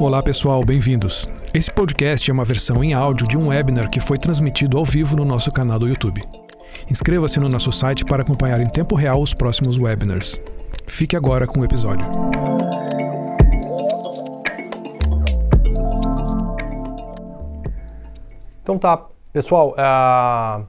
Olá pessoal, bem-vindos. Esse podcast é uma versão em áudio de um webinar que foi transmitido ao vivo no nosso canal do YouTube. Inscreva-se no nosso site para acompanhar em tempo real os próximos webinars. Fique agora com o episódio. Então tá, pessoal, uh,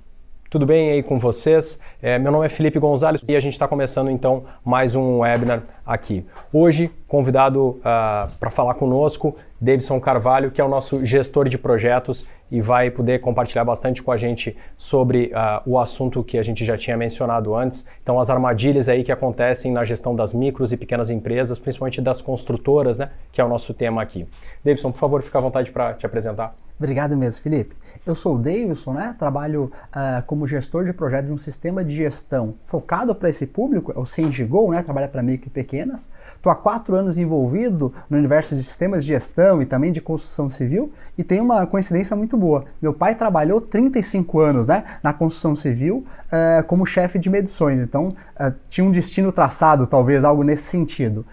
tudo bem aí com vocês? É, meu nome é Felipe Gonzalez e a gente está começando então mais um webinar aqui. Hoje, convidado uh, para falar conosco, Davidson Carvalho, que é o nosso gestor de projetos e vai poder compartilhar bastante com a gente sobre uh, o assunto que a gente já tinha mencionado antes. Então, as armadilhas aí que acontecem na gestão das micros e pequenas empresas, principalmente das construtoras, né, que é o nosso tema aqui. Davidson, por favor, fica à vontade para te apresentar. Obrigado mesmo, Felipe. Eu sou o Davidson, né? trabalho uh, como gestor de projeto de um sistema de gestão focado para esse público, é o Sendigo, né? trabalha para micro e pequenas. Estou há quatro anos envolvido no universo de sistemas de gestão e também de construção civil e tem uma coincidência muito boa. Meu pai trabalhou 35 anos né? na construção civil uh, como chefe de medições, então uh, tinha um destino traçado, talvez, algo nesse sentido.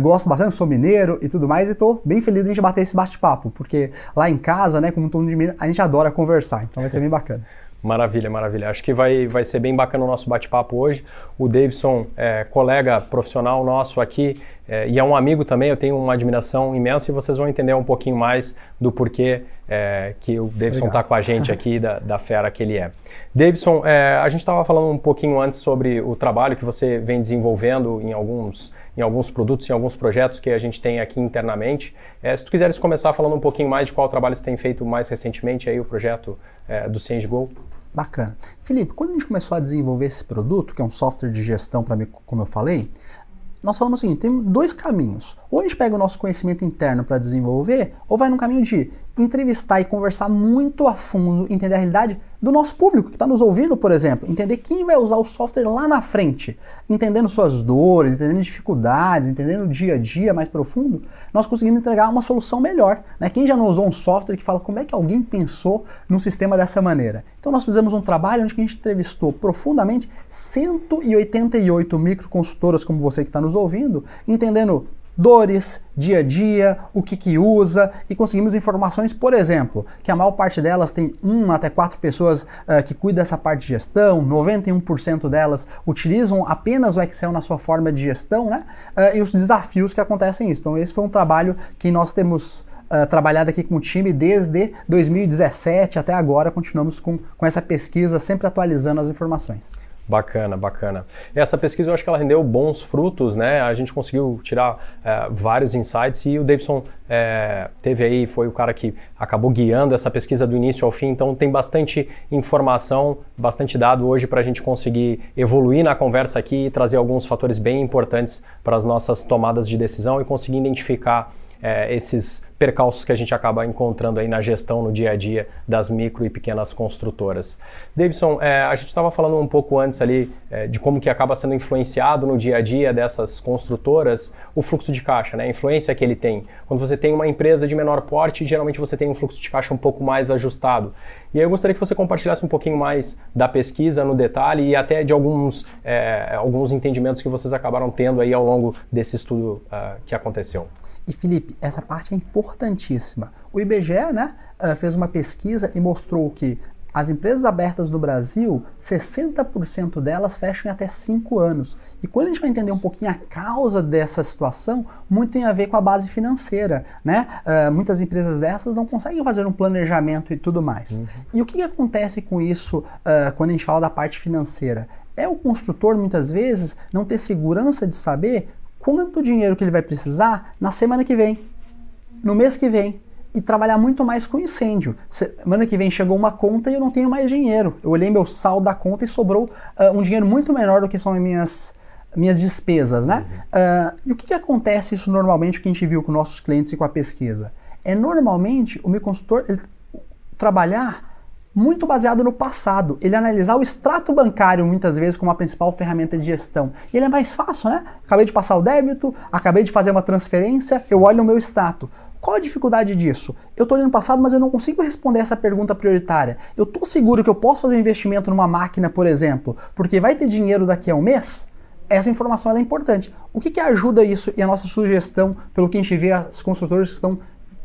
gosto bastante, sou mineiro e tudo mais e estou bem feliz de a gente bater esse bate-papo, porque lá em casa, né, como todo mundo a gente adora conversar, então vai ser bem bacana. Maravilha, maravilha. Acho que vai, vai ser bem bacana o nosso bate-papo hoje. O Davidson é colega profissional nosso aqui é, e é um amigo também. Eu tenho uma admiração imensa e vocês vão entender um pouquinho mais do porquê é, que o Davidson está com a gente aqui, da, da fera que ele é. Davidson, é, a gente estava falando um pouquinho antes sobre o trabalho que você vem desenvolvendo em alguns em alguns produtos, em alguns projetos que a gente tem aqui internamente. É, se tu quiseres começar falando um pouquinho mais de qual trabalho tu tem feito mais recentemente aí o projeto é, do ChangeGo. Bacana. Felipe, quando a gente começou a desenvolver esse produto, que é um software de gestão para mim, como eu falei, nós falamos o seguinte: tem dois caminhos. Ou a gente pega o nosso conhecimento interno para desenvolver, ou vai no caminho de entrevistar e conversar muito a fundo, entender a realidade do nosso público que está nos ouvindo, por exemplo, entender quem vai usar o software lá na frente, entendendo suas dores, entendendo dificuldades, entendendo o dia a dia mais profundo, nós conseguimos entregar uma solução melhor. Né? Quem já não usou um software que fala como é que alguém pensou num sistema dessa maneira? Então nós fizemos um trabalho onde a gente entrevistou profundamente 188 microconsultoras como você que está nos ouvindo, entendendo dores, dia a dia, o que que usa e conseguimos informações, por exemplo, que a maior parte delas tem uma até quatro pessoas uh, que cuidam dessa parte de gestão, 91% delas utilizam apenas o Excel na sua forma de gestão, né? Uh, e os desafios que acontecem isso. Então esse foi um trabalho que nós temos Uh, trabalhado aqui com o time desde 2017 até agora, continuamos com, com essa pesquisa, sempre atualizando as informações. Bacana, bacana. Essa pesquisa eu acho que ela rendeu bons frutos, né? A gente conseguiu tirar é, vários insights e o Davidson é, teve aí, foi o cara que acabou guiando essa pesquisa do início ao fim, então tem bastante informação, bastante dado hoje para a gente conseguir evoluir na conversa aqui e trazer alguns fatores bem importantes para as nossas tomadas de decisão e conseguir identificar é, esses percalços que a gente acaba encontrando aí na gestão no dia a dia das micro e pequenas construtoras. Davidson, é, a gente estava falando um pouco antes ali é, de como que acaba sendo influenciado no dia a dia dessas construtoras o fluxo de caixa, né? a influência que ele tem. Quando você tem uma empresa de menor porte, geralmente você tem um fluxo de caixa um pouco mais ajustado. E aí eu gostaria que você compartilhasse um pouquinho mais da pesquisa no detalhe e até de alguns, é, alguns entendimentos que vocês acabaram tendo aí ao longo desse estudo uh, que aconteceu. E Felipe, essa parte é importantíssima. O IBGE né, eh, fez uma pesquisa e mostrou que as empresas abertas no Brasil, 60% delas fecham em até 5 anos. E quando a gente vai entender um pouquinho a causa dessa situação, muito tem a ver com a base financeira. Né? Uh, muitas empresas dessas não conseguem fazer um planejamento e tudo mais. Uhum. E o que, que, acontece com isso uh, quando a gente fala da parte financeira? É o construtor, muitas vezes, não ter segurança de saber quanto dinheiro que ele vai precisar na semana que vem, no mês que vem, e trabalhar muito mais com incêndio. Semana que vem chegou uma conta e eu não tenho mais dinheiro. Eu olhei meu saldo da conta e sobrou uh, um dinheiro muito menor do que são as minhas, minhas despesas, né? Uh, e o que, que acontece isso normalmente, o que a gente viu com nossos clientes e com a pesquisa? É normalmente o meu consultor ele, trabalhar muito baseado no passado. Ele analisar o extrato bancário muitas vezes como a principal ferramenta de gestão. E ele é mais fácil, né? Acabei de passar o débito, acabei de fazer uma transferência, eu olho o meu extrato. Qual a dificuldade disso? Eu estou olhando o passado, mas eu não consigo responder essa pergunta prioritária. Eu estou seguro que eu posso fazer um investimento numa máquina, por exemplo, porque vai ter dinheiro daqui a um mês? Essa informação é importante. O que, que ajuda isso e a nossa sugestão, pelo que a gente vê as construtoras estão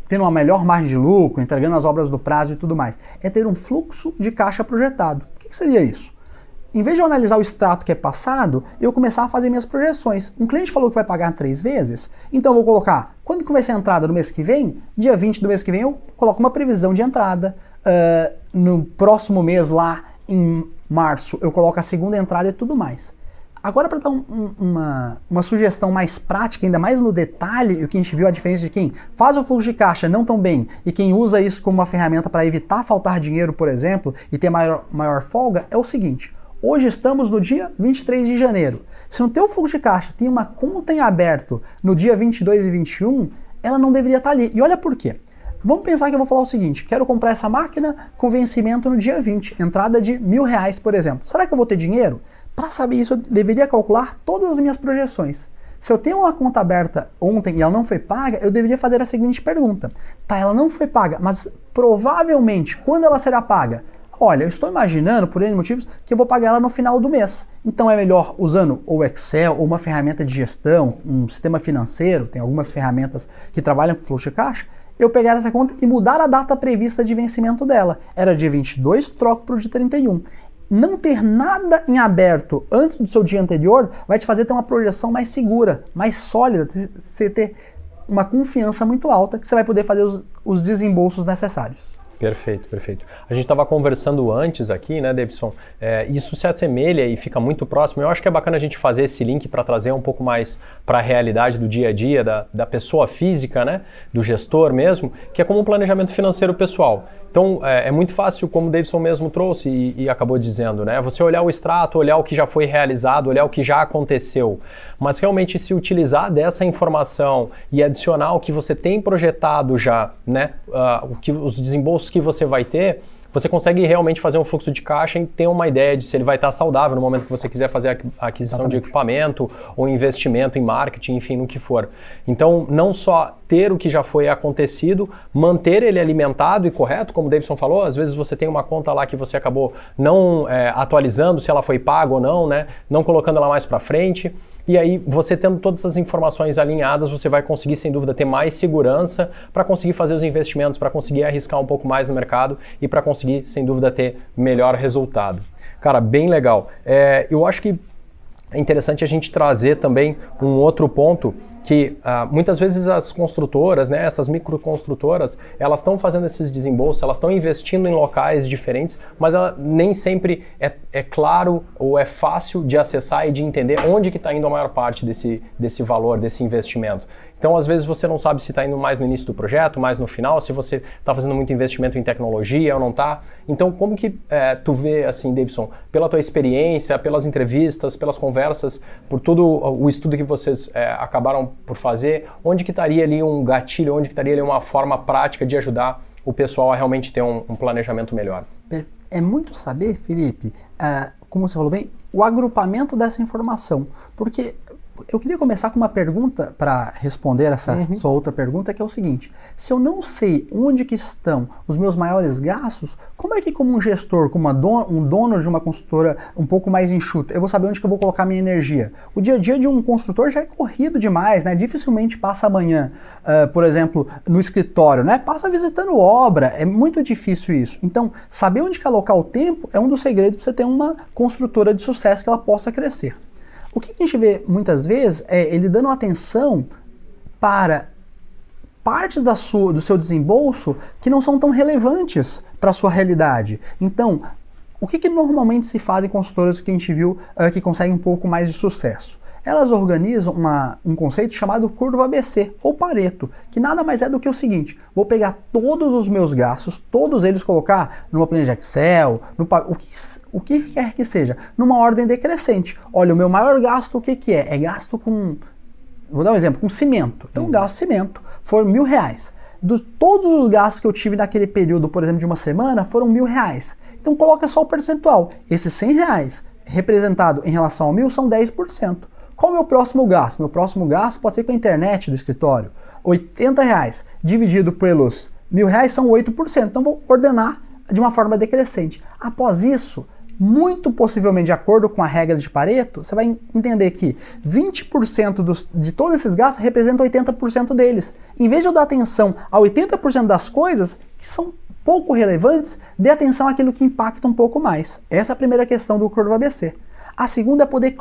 tendo uma melhor margem de lucro, entregando as obras do prazo e tudo mais. É ter um fluxo de caixa projetado. O que seria isso? Em vez de eu analisar o extrato que é passado, eu começar a fazer minhas projeções. Um cliente falou que vai pagar três vezes, então eu vou colocar quando que vai ser a entrada no mês que vem? Dia 20 do mês que vem eu coloco uma previsão de entrada. Uh, no próximo mês lá, em março, eu coloco a segunda entrada e tudo mais. Agora, para dar um, um, uma, uma sugestão mais prática, ainda mais no detalhe, o que a gente viu a diferença de quem faz o fluxo de caixa não tão bem e quem usa isso como uma ferramenta para evitar faltar dinheiro, por exemplo, e ter maior, maior folga, é o seguinte. Hoje estamos no dia 23 de janeiro. Se no teu fluxo de caixa tem uma conta em aberto no dia 22 e 21, ela não deveria estar ali. E olha por quê. Vamos pensar que eu vou falar o seguinte: quero comprar essa máquina com vencimento no dia 20, entrada de mil reais, por exemplo. Será que eu vou ter dinheiro? Para saber isso, eu deveria calcular todas as minhas projeções. Se eu tenho uma conta aberta ontem e ela não foi paga, eu deveria fazer a seguinte pergunta: tá, ela não foi paga, mas provavelmente quando ela será paga? Olha, eu estou imaginando, por N motivos, que eu vou pagar ela no final do mês. Então é melhor usando o Excel ou uma ferramenta de gestão, um sistema financeiro, tem algumas ferramentas que trabalham com fluxo de caixa, eu pegar essa conta e mudar a data prevista de vencimento dela. Era dia 22, troco para o dia 31 não ter nada em aberto antes do seu dia anterior vai te fazer ter uma projeção mais segura, mais sólida, você ter uma confiança muito alta que você vai poder fazer os, os desembolsos necessários. Perfeito, perfeito. A gente estava conversando antes aqui, né, Davidson? É, isso se assemelha e fica muito próximo. Eu acho que é bacana a gente fazer esse link para trazer um pouco mais para a realidade do dia a dia da, da pessoa física, né, do gestor mesmo, que é como um planejamento financeiro pessoal. Então é, é, muito fácil, como o Davidson mesmo trouxe e, e, acabou dizendo, né? Você olhar o extrato, olhar o que já foi realizado, olhar o que já aconteceu. Mas realmente se utilizar dessa informação e adicionar o que você tem projetado já, né? Uh, o que, os desembolsos que você vai ter você consegue realmente fazer um fluxo de caixa e ter uma ideia de se ele vai estar saudável no momento que você quiser fazer a aquisição Exatamente. de equipamento ou investimento em marketing, enfim, no que for. Então, não só ter o que já foi acontecido, manter ele alimentado e correto, como o Davidson falou, às vezes você tem uma conta lá que você acabou não é, atualizando se ela foi paga ou não, né? Não colocando ela mais para frente. E aí, você tendo todas essas informações alinhadas, você vai conseguir, sem dúvida, ter mais segurança para conseguir fazer os investimentos, para conseguir arriscar um pouco mais no mercado e para conseguir, sem dúvida, ter melhor resultado. Cara, bem legal. É, eu acho que é interessante a gente trazer também um outro ponto que uh, muitas vezes as construtoras, né, essas microconstrutoras, elas estão fazendo esses desembolsos, elas estão investindo em locais diferentes, mas nem sempre é, é, claro ou é fácil de acessar e de entender onde que está indo a maior parte desse, desse valor, desse investimento. Então, às vezes, você não sabe se está indo mais no início do projeto, mais no final, se você está fazendo muito investimento em tecnologia ou não está. Então, como que é, tu vê, assim, Davidson, pela tua experiência, pelas entrevistas, pelas conversas, por todo o estudo que vocês é, acabaram por fazer, onde que estaria ali um gatilho, onde que estaria ali uma forma prática de ajudar o pessoal a realmente ter um, um planejamento melhor? É muito saber, Felipe, uh, como você falou bem, o agrupamento dessa informação. Porque eu queria começar com uma pergunta para responder essa uhum. sua outra pergunta, que é o seguinte: se eu não sei onde que estão os meus maiores gastos, como é que como um gestor, como um dono de uma construtora um pouco mais enxuta, eu vou saber onde que eu vou colocar minha energia? O dia a dia de um construtor já é corrido demais, né? Dificilmente passa amanhã, uh, por exemplo, no escritório, né? Passa visitando obra, é muito difícil isso. Então, saber onde que alocar o tempo é um dos segredos para você ter uma construtora de sucesso que ela possa crescer. O que a gente vê muitas vezes é ele dando atenção para partes da sua, do seu desembolso que não são tão relevantes para a sua realidade. Então, o que, que normalmente se faz em consultoras que a gente viu uh, que conseguem um pouco mais de sucesso? Elas organizam uma, um conceito chamado curva ABC ou Pareto, que nada mais é do que o seguinte: vou pegar todos os meus gastos, todos eles colocar numa planilha de Excel, no, o, que, o que quer que seja, numa ordem decrescente. Olha, o meu maior gasto o que, que é? É gasto com. Vou dar um exemplo, com cimento. Então, uhum. gasto cimento for mil reais. De todos os gastos que eu tive naquele período, por exemplo, de uma semana, foram mil reais. Então coloca só o percentual. Esses 100 reais representado em relação ao mil são 10%. Qual é o meu próximo gasto? Meu próximo gasto pode ser com a internet do escritório. 80 reais dividido pelos mil reais são 8%. Então vou ordenar de uma forma decrescente. Após isso, muito possivelmente de acordo com a regra de Pareto, você vai entender que 20% dos, de todos esses gastos representam 80% deles. Em vez de eu dar atenção a 80% das coisas que são pouco relevantes, dê atenção àquilo que impacta um pouco mais. Essa é a primeira questão do Curva ABC. A segunda é poder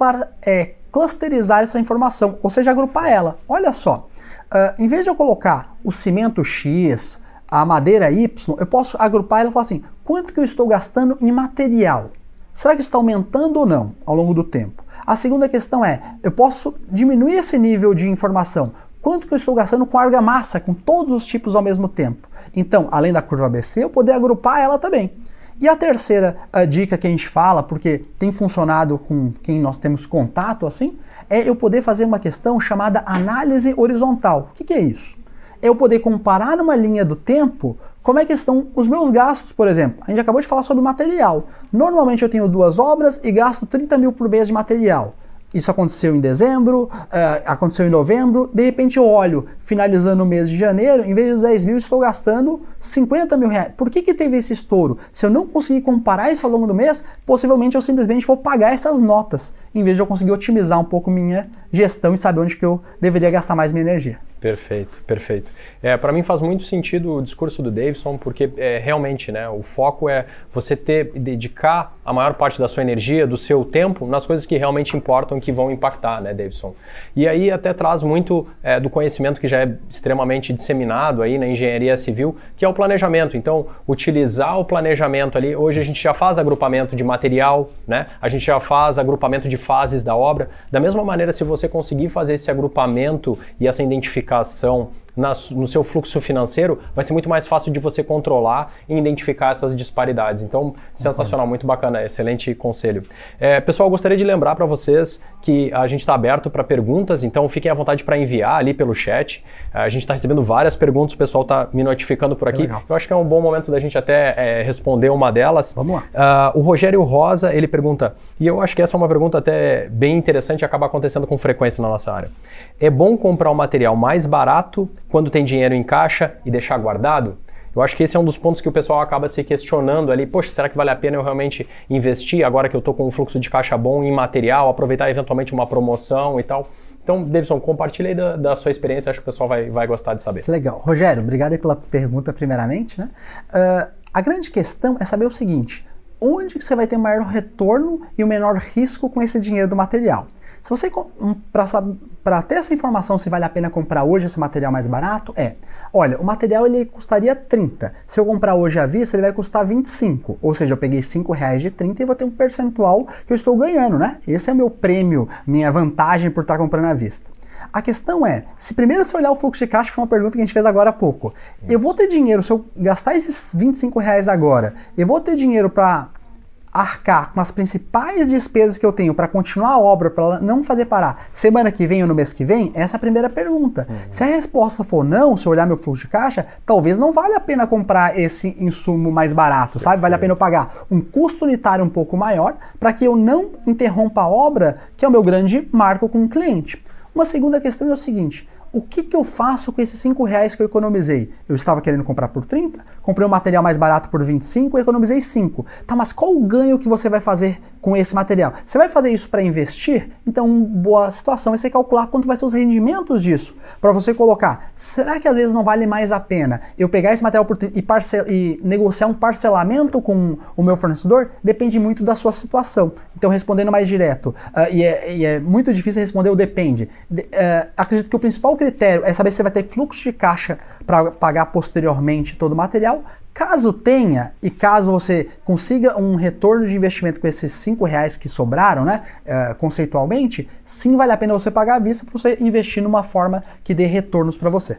é, clusterizar essa informação, ou seja, agrupar ela. Olha só, uh, em vez de eu colocar o cimento X, a madeira Y, eu posso agrupar ela e falar assim: quanto que eu estou gastando em material? Será que está aumentando ou não ao longo do tempo? A segunda questão é: eu posso diminuir esse nível de informação? Quanto que eu estou gastando com argamassa, com todos os tipos ao mesmo tempo? Então, além da curva ABC, eu poder agrupar ela também. E a terceira a dica que a gente fala, porque tem funcionado com quem nós temos contato assim, é eu poder fazer uma questão chamada análise horizontal. O que, que é isso? É eu poder comparar numa linha do tempo como é que estão os meus gastos, por exemplo. A gente acabou de falar sobre material. Normalmente eu tenho duas obras e gasto 30 mil por mês de material. Isso aconteceu em dezembro, uh, aconteceu em novembro, de repente eu olho, finalizando o mês de janeiro, em vez de 10 mil, estou gastando 50 mil reais. Por que, que teve esse estouro? Se eu não conseguir comparar isso ao longo do mês, possivelmente eu simplesmente vou pagar essas notas, em vez de eu conseguir otimizar um pouco minha gestão e saber onde que eu deveria gastar mais minha energia. Perfeito, perfeito. É, para mim faz muito sentido o discurso do Davidson, porque é, realmente né, o foco é você ter dedicar a maior parte da sua energia, do seu tempo, nas coisas que realmente importam, que vão impactar, né, Davidson? E aí até traz muito é, do conhecimento que já é extremamente disseminado aí na engenharia civil, que é o planejamento. Então, utilizar o planejamento ali, hoje a gente já faz agrupamento de material, né? A gente já faz agrupamento de fases da obra. Da mesma maneira, se você conseguir fazer esse agrupamento e essa identificação diversificação na, no seu fluxo financeiro, vai ser muito mais fácil de você controlar e identificar essas disparidades. Então, sensacional, muito bacana, excelente conselho. É, pessoal, gostaria de lembrar para vocês que a gente está aberto para perguntas, então fiquem à vontade para enviar ali pelo chat. A gente está recebendo várias perguntas, o pessoal está me notificando por aqui. Eu acho que é um bom momento da gente até é, responder uma delas. Vamos lá. Uh, o Rogério Rosa, ele pergunta, e eu acho que essa é uma pergunta até bem interessante e acaba acontecendo com frequência na nossa área. É bom comprar um material mais barato quando tem dinheiro em caixa e deixar guardado? Eu acho que esse é um dos pontos que o pessoal acaba se questionando ali. Poxa, será que vale a pena eu realmente investir agora que eu estou com um fluxo de caixa bom em material, aproveitar eventualmente uma promoção e tal? Então, Davidson, compartilhe aí da, da, sua experiência, acho que o pessoal vai, vai gostar de saber. Legal. Rogério, obrigado aí pela pergunta primeiramente. Né? Uh, a grande questão é saber o seguinte, onde que você vai ter maior retorno e o menor risco com esse dinheiro do material? Se você para ter essa informação se vale a pena comprar hoje esse material mais barato, é, olha, o material ele custaria 30. Se eu comprar hoje à vista, ele vai custar 25. Ou seja, eu peguei 5 reais de 30 e vou ter um percentual que eu estou ganhando, né? Esse é o meu prêmio, minha vantagem por estar comprando à vista. A questão é, se primeiro você olhar o fluxo de caixa, foi uma pergunta que a gente fez agora há pouco. Isso. Eu vou ter dinheiro, se eu gastar esses 25 reais agora, eu vou ter dinheiro para arcar com as principais despesas que eu tenho para continuar a obra, para não fazer parar semana que vem ou no mês que vem? Essa é a primeira pergunta. Uhum. Se a resposta for não, se eu olhar meu fluxo de caixa, talvez não valha a pena comprar esse insumo mais barato, sabe? Vale a pena eu pagar um custo unitário um pouco maior para que eu não interrompa a obra, que é o meu grande marco com o cliente. Uma segunda questão é o seguinte: o que, que eu faço com esses 5 reais que eu economizei? Eu estava querendo comprar por 30, comprei um material mais barato por 25 e economizei 5. Tá, mas qual o ganho que você vai fazer com esse material? Você vai fazer isso para investir? Então, boa situação é você calcular quanto vai ser os rendimentos disso. Para você colocar, será que às vezes não vale mais a pena eu pegar esse material e, e negociar um parcelamento com o meu fornecedor? Depende muito da sua situação. Então, respondendo mais direto, uh, e, é, e, é, muito difícil responder o depende. De, uh, acredito que o principal critério é saber se você vai ter fluxo de caixa para pagar posteriormente todo o material. Caso tenha, e caso você consiga um retorno de investimento com esses 5 reais que sobraram, né, uh, conceitualmente, sim vale a pena você pagar à vista para você investir numa forma que dê retornos para você.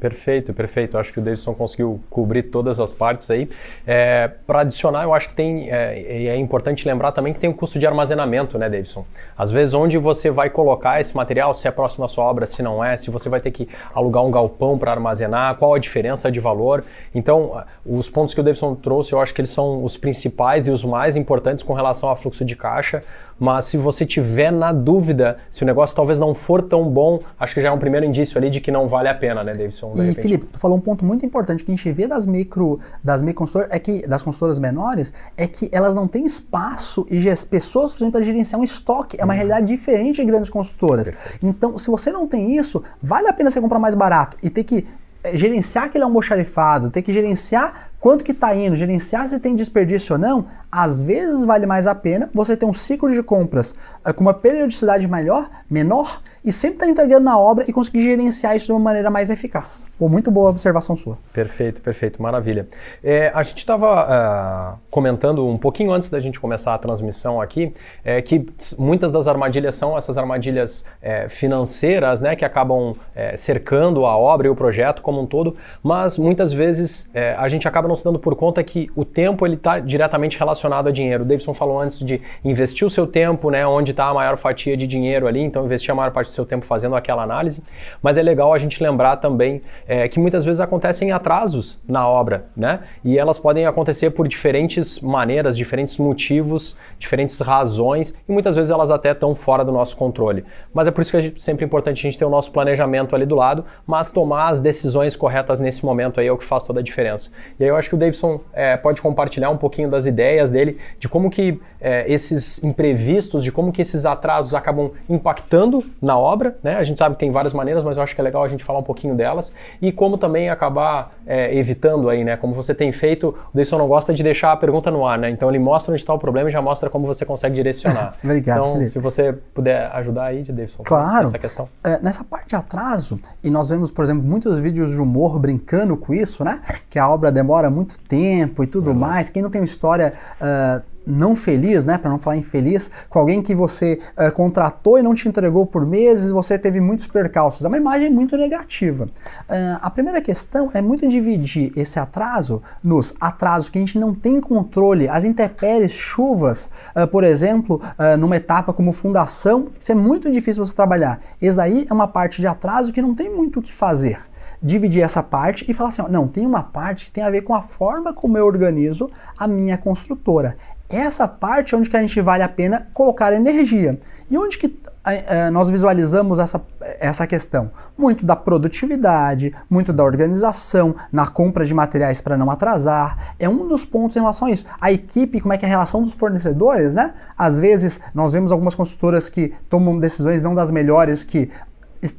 Perfeito, perfeito. Acho que o Davidson conseguiu cobrir todas as partes aí. É, Para adicionar, eu acho que tem, é, é, importante lembrar também que tem o custo de armazenamento, né, Davidson? Às vezes, onde você vai colocar esse material, se é próximo à sua obra, se não é, se você vai ter que alugar um galpão para armazenar, qual a diferença de valor. Então, os pontos que o Davidson trouxe, eu acho que eles são os principais e os mais importantes com relação ao fluxo de caixa. Mas se você tiver na dúvida, se o negócio talvez não for tão bom, acho que já é um primeiro indício ali de que não vale a pena, né, Davidson? E Felipe, tu falou um ponto muito importante que a gente vê das micro, das micro consultoras, é que das consultoras menores, é que elas não têm espaço e as pessoas suficientes para gerenciar um estoque. É uma uhum. realidade diferente de grandes consultoras. Perfeito. Então, se você não tem isso, vale a pena você comprar mais barato e ter que eh, gerenciar aquele almoxarifado, ter que gerenciar quanto que está indo, gerenciar se tem desperdício ou não, às vezes vale mais a pena você ter um ciclo de compras uh, com uma periodicidade maior, menor, e sempre estar tá entregando na obra e conseguir gerenciar isso de uma maneira mais eficaz. Pô, muito boa observação sua. Perfeito, perfeito, maravilha. É, a gente estava uh, ah, comentando um pouquinho antes da gente começar a transmissão aqui é, que muitas das armadilhas são essas armadilhas é, financeiras, né, que acabam é, cercando a obra e o projeto como um todo, mas muitas vezes é, a gente acaba não se dando por conta que o tempo ele está diretamente relacionado a dinheiro. O Davidson falou antes de investir o seu tempo, né, onde está a maior fatia de dinheiro ali, então investir a maior parte do seu tempo fazendo aquela análise. Mas é legal a gente lembrar também é, que muitas vezes acontecem atrasos na obra, né? E elas podem acontecer por diferentes maneiras, diferentes motivos, diferentes razões e muitas vezes elas até estão fora do nosso controle. Mas é por isso que é sempre importante a gente ter o nosso planejamento ali do lado, mas tomar as decisões corretas nesse momento aí é o que faz toda a diferença. E aí eu acho que o Davidson é, pode compartilhar um pouquinho das ideias dele, de como que é, esses imprevistos, de como que esses atrasos acabam impactando na obra, né? A gente sabe que tem várias maneiras, mas eu acho que é legal a gente falar um pouquinho delas e como também acabar é, evitando aí, né? Como você tem feito, o Davidson não gosta de deixar a pergunta no ar, né? Então ele mostra onde está o problema e já mostra como você consegue direcionar. Obrigado. Então, Felipe. se você puder ajudar aí, Davidson, claro. nessa questão. É, nessa parte de atraso, e nós vemos, por exemplo, muitos vídeos de humor brincando com isso, né? Que a obra demora muito tempo e tudo mais. Quem não tem uma história uh, não feliz, né, para não falar infeliz, com alguém que você uh, contratou e não te entregou por meses, você teve muitos percalços. É uma imagem muito negativa. Uh, a primeira questão é muito dividir esse atraso nos atrasos que a gente não tem controle, as intempéries, chuvas, uh, por exemplo, numa etapa como fundação, isso é muito difícil você trabalhar. Esse daí é uma parte de atraso que não tem muito o que fazer dividir essa parte e falar assim: ó, não, tem uma parte que tem a ver com a forma como eu organizo a minha construtora. Essa parte é onde que a gente vale a pena colocar energia. E onde que é, nós visualizamos essa, essa questão? Muito da produtividade, muito da organização, na compra de materiais para não atrasar. É um dos pontos em relação a isso. A equipe, como é que é a relação dos fornecedores, né? Às vezes nós vemos algumas consultoras que tomam decisões não das melhores, que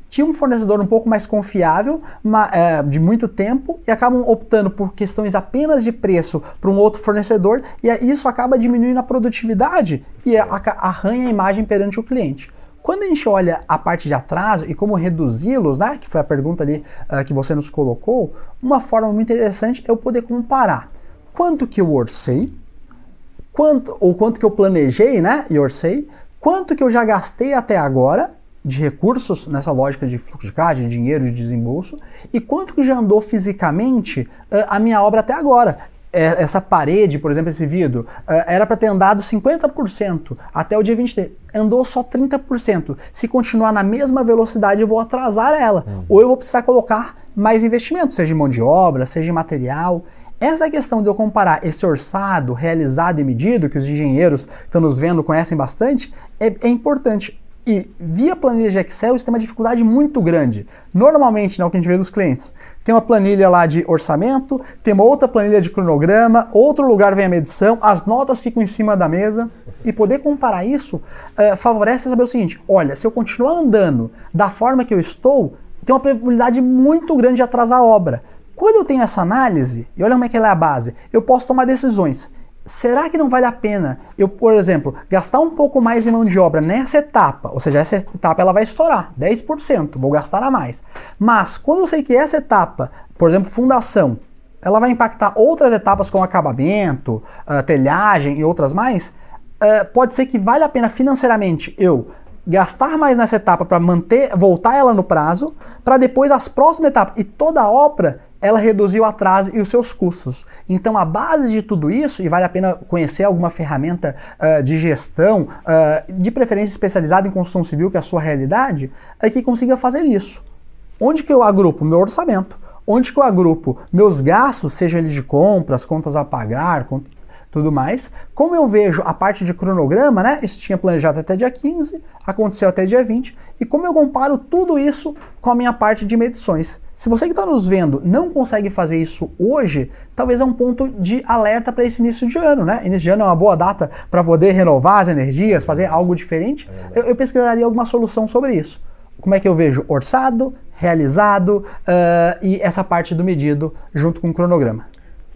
tinha um fornecedor um pouco mais confiável é, de muito tempo e acabam optando por questões apenas de preço para um outro fornecedor e isso acaba diminuindo a produtividade e arranha a imagem perante o cliente. Quando a gente olha a parte de atraso e como reduzi-los, né, que foi a pergunta ali uh, que você nos colocou, uma forma muito interessante é eu poder comparar quanto que eu orcei, quanto ou quanto que eu planejei, né, e orcei, quanto que eu já gastei até agora de recursos nessa lógica de fluxo de caixa, de dinheiro, de desembolso, e quanto que já andou fisicamente uh, a minha obra até agora. É, essa parede, por exemplo, esse vidro, uh, era para ter andado 50% até o dia 23. Andou só 30%. Se continuar na mesma velocidade, eu vou atrasar ela. Uhum. Ou eu vou precisar colocar mais investimento, seja em mão de obra, seja em material. Essa questão de eu comparar esse orçado, realizado e medido, que os engenheiros que estão nos vendo conhecem bastante, é, é importante. E via planilha de Excel isso tem uma dificuldade muito grande. Normalmente, né, o que a gente vê dos clientes, tem uma planilha lá de orçamento, tem uma outra planilha de cronograma, outro lugar vem a medição, as notas ficam em cima da mesa. E poder comparar isso uh, favorece saber o seguinte: olha, se eu continuar andando da forma que eu estou, tem uma probabilidade muito grande de atrasar a obra. Quando eu tenho essa análise, e olha como é que ela é a base, eu posso tomar decisões será que não vale a pena eu, por exemplo, gastar um pouco mais em mão de obra nessa etapa? Ou seja, essa etapa ela vai estourar 10%, vou gastar a mais. Mas quando eu sei que essa etapa, por exemplo, fundação, ela vai impactar outras etapas como acabamento, uh, telhagem e outras mais, uh, pode ser que vale a pena financeiramente eu gastar mais nessa etapa para manter, voltar ela no prazo, para depois as próximas etapas e toda a obra ela reduziu o atraso e os seus custos. Então, a base de tudo isso, e vale a pena conhecer alguma ferramenta uh, de gestão, uh, de preferência especializada em construção civil, que é a sua realidade, é que consiga fazer isso. Onde que eu agrupo meu orçamento? Onde que eu agrupo meus gastos, sejam eles de compras, contas a pagar, tudo mais. Como eu vejo a parte de cronograma, né? Isso tinha planejado até dia 15, aconteceu até dia 20, e como eu comparo tudo isso com a minha parte de medições. Se você que está nos vendo não consegue fazer isso hoje, talvez é um ponto de alerta para esse início de ano, né? Início de ano é uma boa data para poder renovar as energias, fazer algo diferente. É eu, eu pesquisaria alguma solução sobre isso. Como é que eu vejo orçado, realizado uh, e essa parte do medido junto com o cronograma?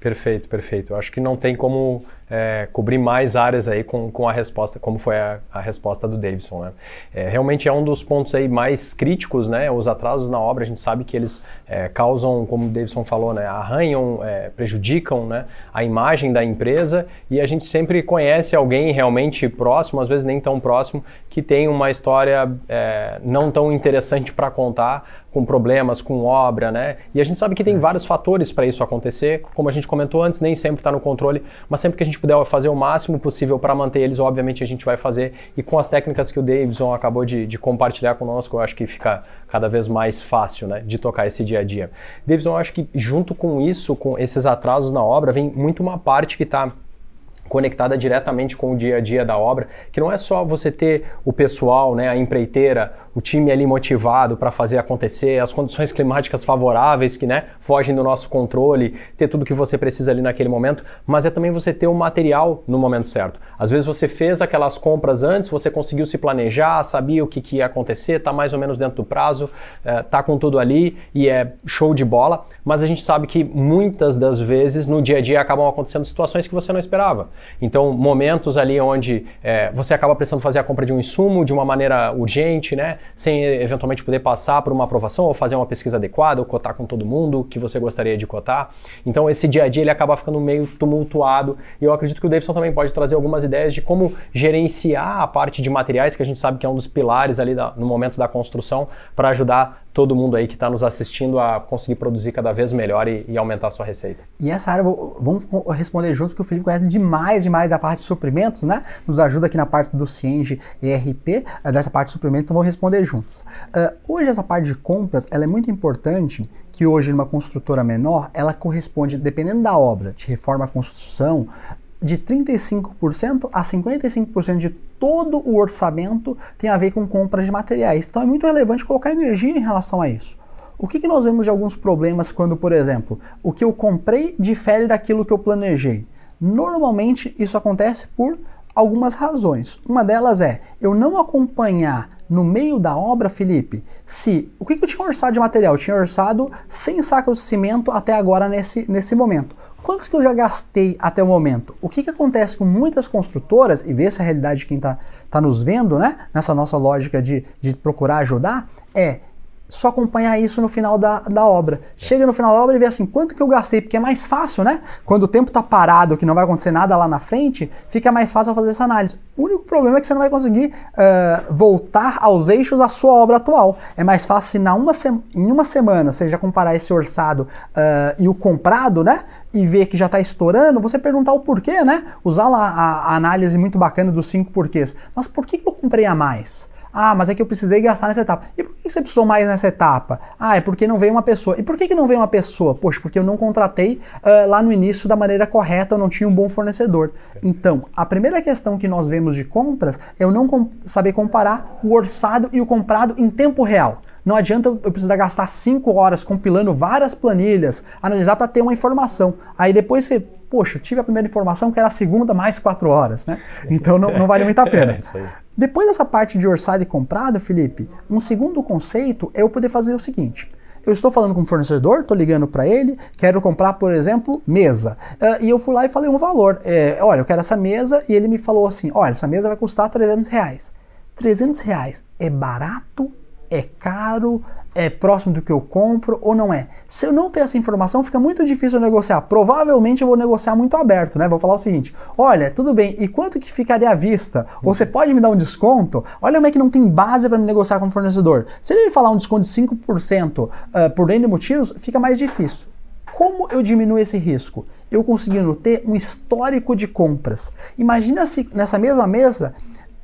Perfeito, perfeito. Acho que não tem como é, cobrir mais áreas aí com, com a resposta, como foi a, a resposta do Davidson. Né? É, realmente é um dos pontos aí mais críticos, né? Os atrasos na obra, a gente sabe que eles é, causam, como o Davidson falou, né? arranham, é, prejudicam né? a imagem da empresa e a gente sempre conhece alguém realmente próximo, às vezes nem tão próximo, que tem uma história é, não tão interessante para contar, com problemas, com obra, né? E a gente sabe que tem vários fatores para isso acontecer, como a gente comentou antes, nem sempre está no controle, mas sempre que a gente puder fazer o máximo possível para manter eles, obviamente a gente vai fazer. E com as técnicas que o Davidson acabou de, de, compartilhar conosco, eu acho que fica cada vez mais fácil, né, de tocar esse dia a dia. Davidson, eu acho que junto com isso, com esses atrasos na obra, vem muito uma parte que está conectada diretamente com o dia a dia da obra, que não é só você ter o pessoal, né, a empreiteira, o time ali motivado para fazer acontecer, as condições climáticas favoráveis que né, fogem do nosso controle, ter tudo que você precisa ali naquele momento, mas é também você ter o material no momento certo. Às vezes você fez aquelas compras antes, você conseguiu se planejar, sabia o que, que ia acontecer, está mais ou menos dentro do prazo, está com tudo ali e é show de bola, mas a gente sabe que muitas das vezes no dia a dia acabam acontecendo situações que você não esperava. Então, momentos ali onde é, você acaba precisando fazer a compra de um insumo de uma maneira urgente, né? Sem eventualmente poder passar por uma aprovação ou fazer uma pesquisa adequada ou cotar com todo mundo que você gostaria de cotar. Então, esse dia a dia ele acaba ficando meio tumultuado e eu acredito que o Davidson também pode trazer algumas ideias de como gerenciar a parte de materiais, que a gente sabe que é um dos pilares ali da, no momento da construção, para ajudar todo mundo aí que está nos assistindo a conseguir produzir cada vez melhor e, e aumentar a sua receita. E essa área, vamos responder juntos, porque o Felipe conhece demais, demais da parte de suprimentos, né? Nos ajuda aqui na parte do Cienge ERP, eh, dessa parte de suprimentos, então vamos responder juntos. Uh, hoje essa parte de compras, ela é muito importante, que hoje numa construtora menor, ela corresponde, dependendo da obra, de reforma, construção, de 35% a 55% de todo o orçamento tem a ver com compras de materiais. Então é muito relevante colocar energia em relação a isso. O que, que nós vemos de alguns problemas quando, por exemplo, o que eu comprei difere daquilo que eu planejei? Normalmente isso acontece por algumas razões. Uma delas é eu não acompanhar no meio da obra, Felipe, se o que, que eu tinha orçado de material? Eu tinha orçado 100 sacos de cimento até agora nesse, nesse momento. Quantos que eu já gastei até o momento? O que, que acontece com muitas construtoras, e ver essa realidade de quem está tá nos vendo, né? Nessa nossa lógica de, de procurar ajudar, é só acompanhar isso no final da, da obra. Chega no final da obra e vê assim, quanto que eu gastei, porque é mais fácil, né? Quando o tempo está parado, que não vai acontecer nada lá na frente, fica mais fácil fazer essa análise. O único problema é que você não vai conseguir uh, voltar aos eixos da sua obra atual. É mais fácil se na uma em uma semana você já comparar esse orçado uh, e o comprado, né? E ver que já está estourando, você perguntar o porquê, né? Usar lá a, a análise muito bacana dos cinco porquês. Mas por que, que eu comprei a mais? Ah, mas é que eu precisei gastar nessa etapa. E por que você precisou mais nessa etapa? Ah, é porque não veio uma pessoa. E por que, que não veio uma pessoa? Poxa, porque eu não contratei uh, lá no início da maneira correta, eu não tinha um bom fornecedor. Então, a primeira questão que nós vemos de compras é eu não saber comparar o orçado e o comprado em tempo real. Não adianta eu precisar gastar 5 horas compilando várias planilhas, analisar para ter uma informação. Aí depois você, poxa, tive a primeira informação que era a segunda mais 4 horas, né? Então não, não vale muito a pena. É depois dessa parte de orçado e comprado, Felipe, um segundo conceito é eu poder fazer o seguinte. Eu estou falando com um fornecedor, estou ligando para ele, quero comprar, por exemplo, mesa. Uh, e eu fui lá e falei um valor. É, olha, eu quero essa mesa e ele me falou assim: olha, essa mesa vai custar 300 reais. 300 reais é barato é caro, é próximo do que eu compro ou não é. Se eu não ter essa informação, fica muito difícil negociar. Provavelmente eu vou negociar muito aberto, né? Vou falar o seguinte: olha, tudo bem, e quanto que ficaria à vista? Você pode me dar um desconto? Olha como é que não tem base para me negociar com o fornecedor. Se ele me falar um desconto de 5% uh, por N motivos, fica mais difícil. Como eu diminuo esse risco? Eu conseguindo ter um histórico de compras. Imagina se nessa mesma mesa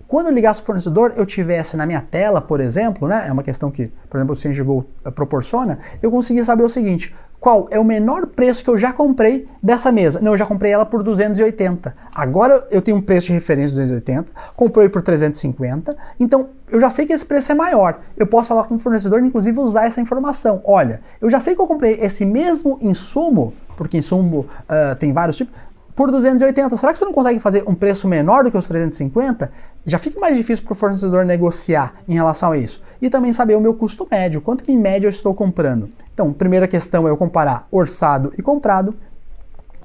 quando eu ligasse o fornecedor, eu tivesse na minha tela, por exemplo, né, é uma questão que, por exemplo, o CNGO eh, proporciona, eu conseguia saber o seguinte, qual é o menor preço que eu já comprei dessa mesa? Não, eu já comprei ela por 280. Agora eu tenho um preço de referência de 280, comprei por 350, então eu já sei que esse preço é maior. Eu posso falar com o fornecedor, inclusive usar essa informação. Olha, eu já sei que eu comprei esse mesmo insumo, porque insumo uh, tem vários tipos, por 280. Será que você não consegue fazer um preço menor do que os 350? Já fica mais difícil para o fornecedor negociar em relação a isso. E também saber o meu custo médio, quanto que em média eu estou comprando. Então, primeira questão é eu comparar orçado e comprado.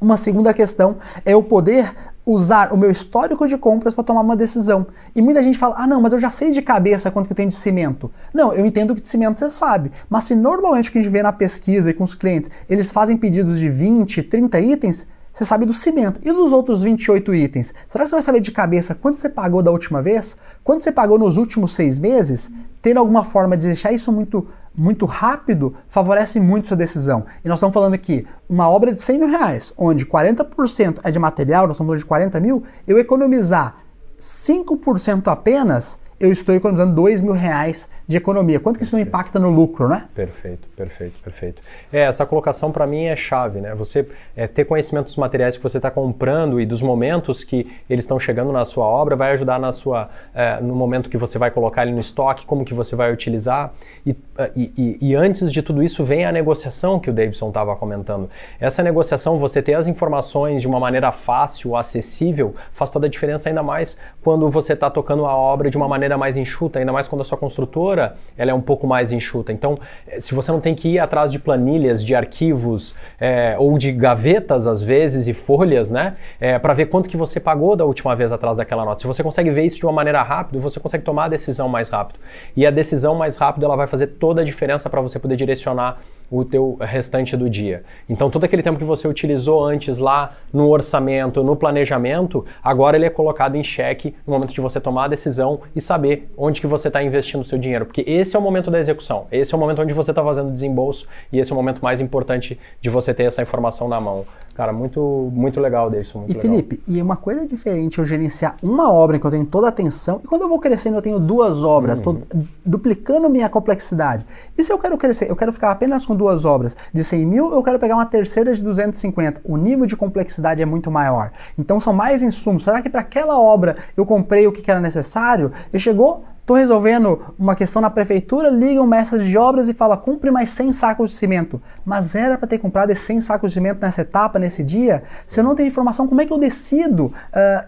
Uma segunda questão é eu poder usar o meu histórico de compras para tomar uma decisão. E muita gente fala: "Ah, não, mas eu já sei de cabeça quanto que tenho de cimento". Não, eu entendo que de cimento você sabe, mas se normalmente o que a gente vê na pesquisa e com os clientes, eles fazem pedidos de 20, 30 itens, você sabe do cimento. E dos outros 28 itens? Será que você vai saber de cabeça quanto você pagou da última vez? Quanto você pagou nos últimos seis meses? Ter alguma forma de deixar isso muito muito rápido favorece muito sua decisão. E nós estamos falando aqui, uma obra de 100 mil reais, onde 40% é de material, nós estamos falando de 40 mil, eu economizar 5% apenas, eu estou economizando 2 mil reais de economia. Quanto que isso não impacta no lucro, né? Perfeito, perfeito, perfeito. É, essa colocação para mim é chave, né? Você é, ter conhecimento dos materiais que você está comprando e dos momentos que eles estão chegando na sua obra vai ajudar na sua, é, no momento que você vai colocar ele no estoque, como que você vai utilizar. E, e, e antes de tudo isso vem a negociação que o Davidson estava comentando. Essa negociação, você ter as informações de uma maneira fácil, acessível, faz toda a diferença ainda mais quando você está tocando a obra de uma maneira mais enxuta, ainda mais quando a sua construtora ela é um pouco mais enxuta. Então, eh, se você não tem que ir atrás de planilhas, de arquivos é, ou de gavetas às vezes e folhas, né, é, eh, para ver quanto que você pagou da última vez atrás daquela nota. Se você consegue ver isso de uma maneira rápida, você consegue tomar a decisão mais rápido. E a decisão mais rápida ela vai fazer toda a diferença para você poder direcionar o teu restante do dia. Então, todo aquele tempo que você utilizou antes lá no orçamento, no planejamento, agora ele é colocado em xeque no momento de você tomar a decisão e saber onde que você está investindo o seu dinheiro, porque esse é o momento da execução, esse é o momento onde você está fazendo desembolso e esse é o momento mais importante de você ter essa informação na mão. Cara, muito, muito legal, Davidson. Muito e legal. Felipe, e uma coisa diferente eu gerenciar uma obra em que eu tenho toda a atenção, e quando eu vou crescendo eu tenho duas obras, estou uhum. duplicando minha complexidade. E se eu quero crescer, eu quero ficar apenas com duas obras de 100 mil, eu quero pegar uma terceira de 250. O nível de complexidade é muito maior. Então são mais insumos. Será que para aquela obra eu comprei o que era necessário? E chegou, Estou resolvendo uma questão na prefeitura, liga um mestre de obras e fala: cumpre mais 100 sacos de cimento. Mas era para ter comprado esses 100 sacos de cimento nessa etapa, nesse dia? Se eu não tenho informação, como é que eu decido? Uh,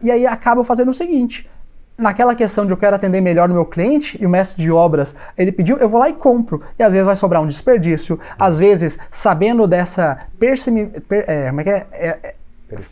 e aí acaba fazendo o seguinte: naquela questão de eu quero atender melhor o meu cliente e o mestre de obras ele pediu, eu vou lá e compro. E às vezes vai sobrar um desperdício, às vezes sabendo dessa persimi, per, é, como é que é, é, é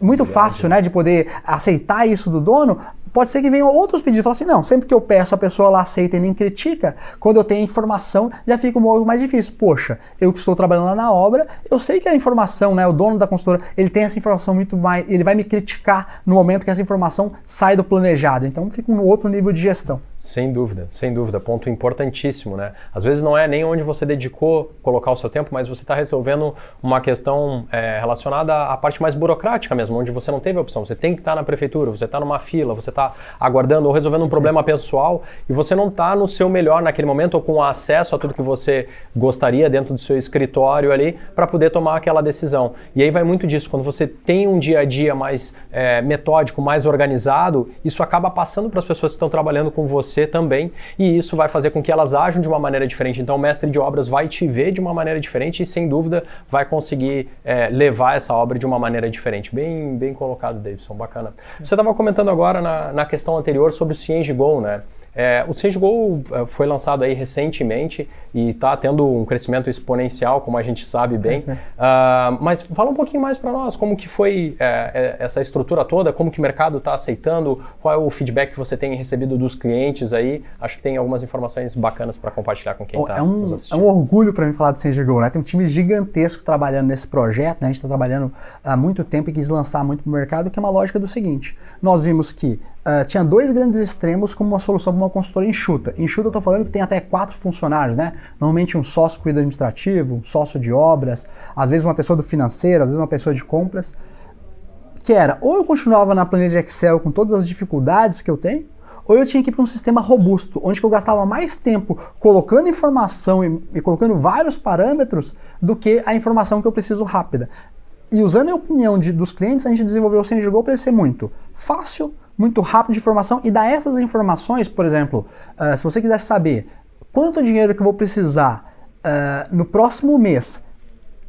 muito fácil, né, de poder aceitar isso do dono, pode ser que venham outros pedidos. Falar assim, não, sempre que eu peço, a pessoa lá aceita e nem critica. Quando eu tenho informação, já fica um pouco mais difícil. Poxa, eu que estou trabalhando lá na obra, eu sei que a informação, né, o dono da consultora, ele tem essa informação muito mais, ele vai me criticar no momento que essa informação sai do planejado. Então fica um outro nível de gestão. Sem dúvida, sem dúvida. Ponto importantíssimo, né? Às vezes não é nem onde você dedicou colocar o seu tempo, mas você está resolvendo uma questão é, relacionada à parte mais burocrática mesmo, onde você não teve opção. Você tem que estar tá na prefeitura, você está numa fila, você está aguardando ou resolvendo um Sim. problema pessoal e você não está no seu melhor naquele momento ou com acesso a tudo que você gostaria dentro do seu escritório ali para poder tomar aquela decisão. E aí vai muito disso. Quando você tem um dia a dia mais é, metódico, mais organizado, isso acaba passando para as pessoas que estão trabalhando com você você também, e isso vai fazer com que elas ajam de uma maneira diferente. Então, o mestre de obras vai te ver de uma maneira diferente e, sem dúvida, vai conseguir é, levar essa obra de uma maneira diferente. Bem, bem colocado, Davidson, bacana. Você estava comentando agora na, na questão anterior sobre o CiengeGo, né? É, o CSGO é, foi lançado aí recentemente e está tendo um crescimento exponencial, como a gente sabe bem. É, uh, mas fala um pouquinho mais para nós, como que foi é, é, essa estrutura toda, como que o mercado está aceitando, qual é o feedback que você tem recebido dos clientes aí. Acho que tem algumas informações bacanas para compartilhar com quem está é um, nos assistindo. É um orgulho para mim falar do CSGO, né? Tem um time gigantesco trabalhando nesse projeto, né? A gente está trabalhando há muito tempo e quis lançar muito para o mercado, que é uma lógica do seguinte. Nós vimos que Uh, tinha dois grandes extremos como uma solução para uma consultora enxuta. Enxuta eu estou falando que tem até quatro funcionários, né? Normalmente um sócio cuida administrativo, um sócio de obras, às vezes uma pessoa do financeiro, às vezes uma pessoa de compras. Que era, ou eu continuava na planilha de Excel com todas as dificuldades que eu tenho, ou eu tinha que ir para um sistema robusto, onde eu gastava mais tempo colocando informação e, e colocando vários parâmetros do que a informação que eu preciso rápida. E usando a opinião de, dos clientes, a gente desenvolveu o CNGO para ele ser muito fácil, muito rápido de informação e dar essas informações, por exemplo, uh, se você quisesse saber quanto dinheiro que eu vou precisar uh, no próximo mês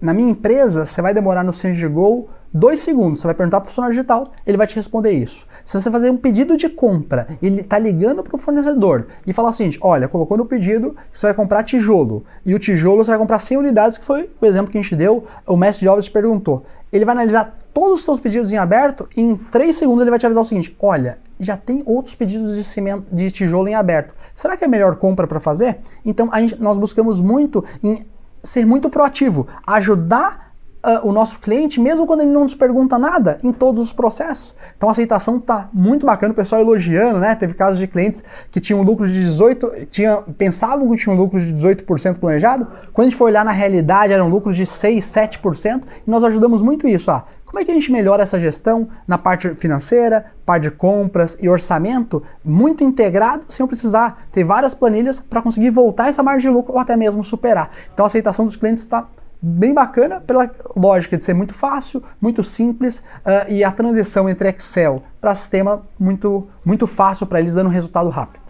na minha empresa, você vai demorar no CNGO dois segundos. Você vai perguntar para o funcionário digital, ele vai te responder isso. Se você fazer um pedido de compra, ele está ligando para o fornecedor e falar seguinte: olha, colocou no pedido que você vai comprar tijolo. E o tijolo você vai comprar 100 unidades, que foi o exemplo que a gente deu, o mestre de obras perguntou. Ele vai analisar todos os seus pedidos em aberto e em 3 segundos ele vai te avisar o seguinte: olha, já tem outros pedidos de cimento, de tijolo em aberto. Será que é a melhor compra para fazer? Então gente, nós buscamos muito em ser muito proativo, ajudar uh, o nosso cliente, mesmo quando ele não nos pergunta nada, em todos os processos. Então a aceitação tá muito bacana, o pessoal elogiando, né? Teve casos de clientes que tinham lucro de 18, tinha, pensavam que tinham lucro de 18% planejado, quando a gente foi olhar na realidade eram lucros de 6, 7%, e nós ajudamos muito isso, ó. Como é que a gente melhora essa gestão na parte financeira, parte de compras e orçamento, muito integrado, sem eu precisar ter várias planilhas para conseguir voltar essa margem de lucro ou até mesmo superar. Então a aceitação dos clientes está bem bacana pela lógica de ser muito fácil, muito simples uh, e a transição entre Excel para sistema muito, muito fácil para eles, dando um resultado rápido.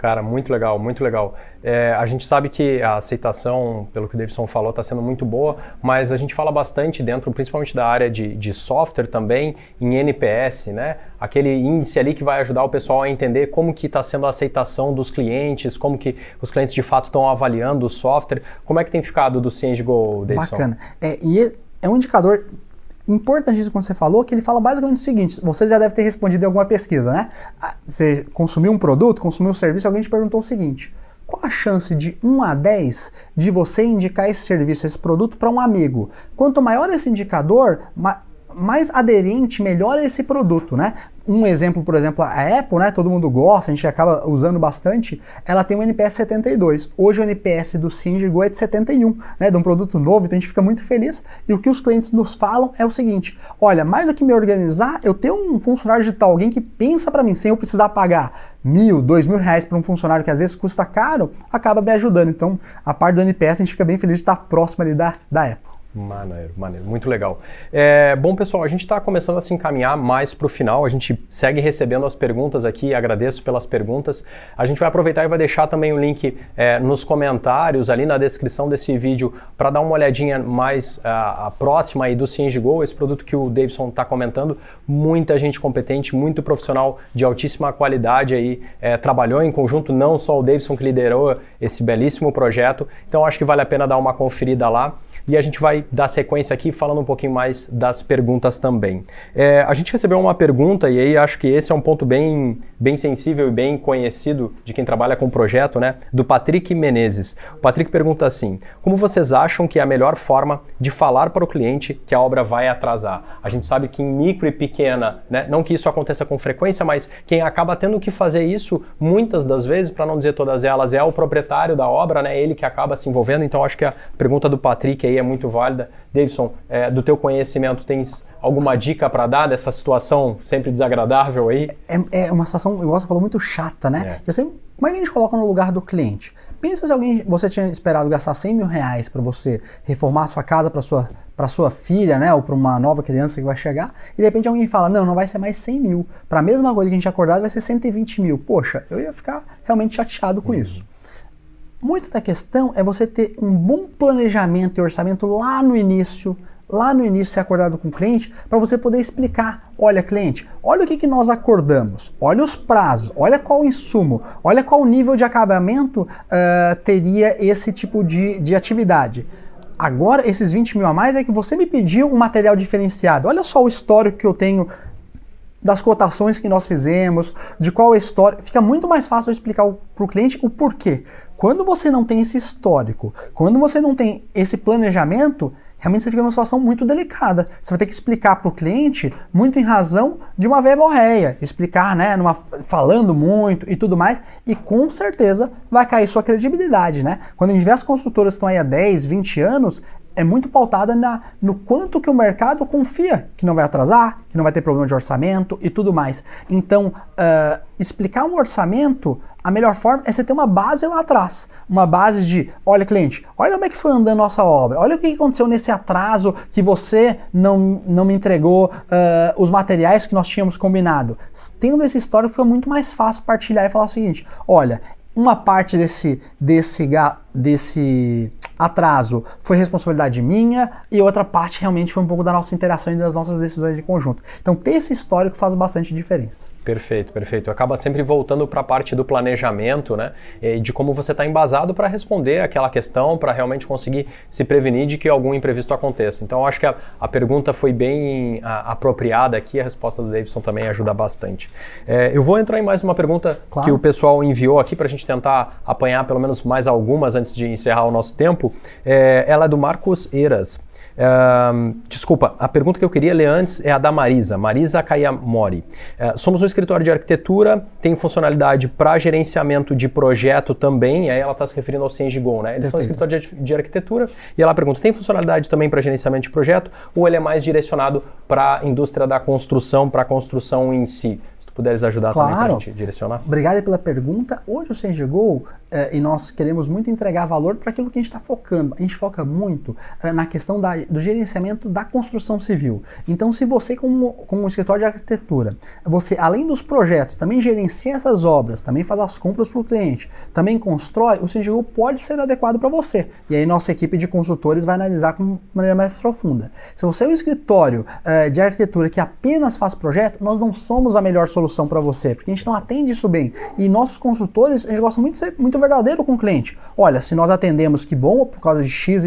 Cara, muito legal, muito legal. É, a gente sabe que a aceitação, pelo que o Davidson falou, está sendo muito boa, mas a gente fala bastante dentro, principalmente da área de, de software também, em NPS, né? Aquele índice ali que vai ajudar o pessoal a entender como que está sendo a aceitação dos clientes, como que os clientes de fato estão avaliando o software. Como é que tem ficado do CNGO, Davidson? Bacana. É, e é um indicador importantíssimo quando você falou, que ele fala basicamente o seguinte: você já deve ter respondido em alguma pesquisa, né? Você consumiu um produto, consumiu um serviço, alguém te perguntou o seguinte: qual a chance de 1 a 10 de você indicar esse serviço, esse produto para um amigo? Quanto maior esse indicador, mais aderente, melhor é esse produto, né? Um exemplo, por exemplo, a Apple, né? Todo mundo gosta, a gente acaba usando bastante. Ela tem um NPS 72. Hoje o NPS do Sindigo é de 71, né? De um produto novo, então a gente fica muito feliz. E o que os clientes nos falam é o seguinte: olha, mais do que me organizar, eu tenho um funcionário digital, alguém que pensa para mim, sem eu precisar pagar mil, dois mil reais para um funcionário que às vezes custa caro, acaba me ajudando. Então, a parte do NPS a gente fica bem feliz de estar próximo ali da, da Apple. Maneiro, maneiro, muito legal. É, bom, pessoal, a gente está começando a se encaminhar mais para o final. A gente segue recebendo as perguntas aqui, agradeço pelas perguntas. A gente vai aproveitar e vai deixar também o link é, nos comentários, ali na descrição desse vídeo, para dar uma olhadinha mais uh, próxima aí do CNGO, esse produto que o Davidson está comentando. Muita gente competente, muito profissional de altíssima qualidade aí, é, trabalhou em conjunto, não só o Davidson que liderou esse belíssimo projeto. Então, acho que vale a pena dar uma conferida lá. E a gente vai dar sequência aqui falando um pouquinho mais das perguntas também. É, a gente recebeu uma pergunta, e aí acho que esse é um ponto bem, bem sensível e bem conhecido de quem trabalha com o projeto, né? Do Patrick Menezes. O Patrick pergunta assim: Como vocês acham que é a melhor forma de falar para o cliente que a obra vai atrasar? A gente sabe que em micro e pequena, né? Não que isso aconteça com frequência, mas quem acaba tendo que fazer isso muitas das vezes, para não dizer todas elas, é o proprietário da obra, né? Ele que acaba se envolvendo. Então acho que a pergunta do Patrick aí é muito válida. Davidson, é, do teu conhecimento, tens alguma dica para dar dessa situação sempre desagradável aí? É, é uma situação, igual você falou, muito chata, né? É. Sempre, como é que a gente coloca no lugar do cliente? Pensa se alguém, você tinha esperado gastar 100 mil reais para você reformar a sua casa para sua para sua filha, né, ou para uma nova criança que vai chegar, e de repente alguém fala, não, não vai ser mais 100 mil. Para a mesma coisa que a gente acordado vai ser 120 mil. Poxa, eu ia ficar realmente chateado com uhum. isso. Muito da questão é você ter um bom planejamento e orçamento lá no início, lá no início ser acordado com o cliente, para você poder explicar, olha cliente, olha o que, que nós acordamos, olha os prazos, olha qual insumo, olha qual nível de acabamento uh, teria esse tipo de, de atividade. Agora, esses 20 mil a mais é que você me pediu um material diferenciado. Olha só o histórico que eu tenho das cotações que nós fizemos, de qual história. Fica muito mais fácil explicar para o cliente o porquê. Quando você não tem esse histórico, quando você não tem esse planejamento, realmente você fica numa situação muito delicada. Você vai ter que explicar para o cliente muito em razão de uma verborreia, explicar, né, numa, falando muito e tudo mais, e com certeza vai cair sua credibilidade, né? Quando a gente vê as construtoras que estão aí há 10, 20 anos, é muito pautada na, no quanto que o mercado confia que não vai atrasar, que não vai ter problema de orçamento e tudo mais. Então, uh, explicar um orçamento, a melhor forma é você ter uma base lá atrás. Uma base de, olha cliente, olha como é que foi andando nossa obra, olha o que aconteceu nesse atraso que você não, não me entregou uh, os materiais que nós tínhamos combinado. Tendo esse histórico fica muito mais fácil partilhar e falar o seguinte, olha, uma parte desse, desse, desse atraso foi responsabilidade minha e outra parte realmente foi um pouco da nossa interação e das nossas decisões de conjunto. Então, ter esse histórico faz bastante diferença. Perfeito, perfeito. Acaba sempre voltando para a parte do planejamento, né? De como você está embasado para responder aquela questão, para realmente conseguir se prevenir de que algum imprevisto aconteça. Então, acho que a, a pergunta foi bem a, apropriada aqui, a resposta do Davidson também ajuda bastante. É, eu vou entrar em mais uma pergunta claro. que o pessoal enviou aqui para a gente tentar apanhar pelo menos mais algumas antes de encerrar o nosso tempo. É, ela é do Marcos Eiras. Uh, desculpa, a pergunta que eu queria ler antes é a da Marisa, Marisa Kayamori. Uh, somos um escritório de arquitetura, tem funcionalidade para gerenciamento de projeto também, e aí ela está se referindo ao CNGO, né? Eles são um escritório de, de, arquitetura, e ela pergunta, tem funcionalidade também para gerenciamento de projeto, ou ele é mais direcionado para a indústria da construção, para a construção em si? Se tu puderes ajudar claro. também para a gente direcionar. Obrigado pela pergunta. Hoje o CNGO é, e nós queremos muito entregar valor para aquilo que a gente está focando. A gente foca muito é, na questão da, do gerenciamento da construção civil. Então, se você, como, como um escritório de arquitetura, você, além dos projetos, também gerencia essas obras, também faz as compras para o cliente, também constrói, o CNGO pode ser adequado para você. E aí, nossa equipe de consultores vai analisar com maneira mais profunda. Se você é um escritório é, de arquitetura que apenas faz projeto, nós não somos a melhor solução para você, porque a gente não atende isso bem. E nossos consultores, a gente gosta muito de ser muito verdadeiro com o cliente. Olha, se nós atendemos que bom por causa de X,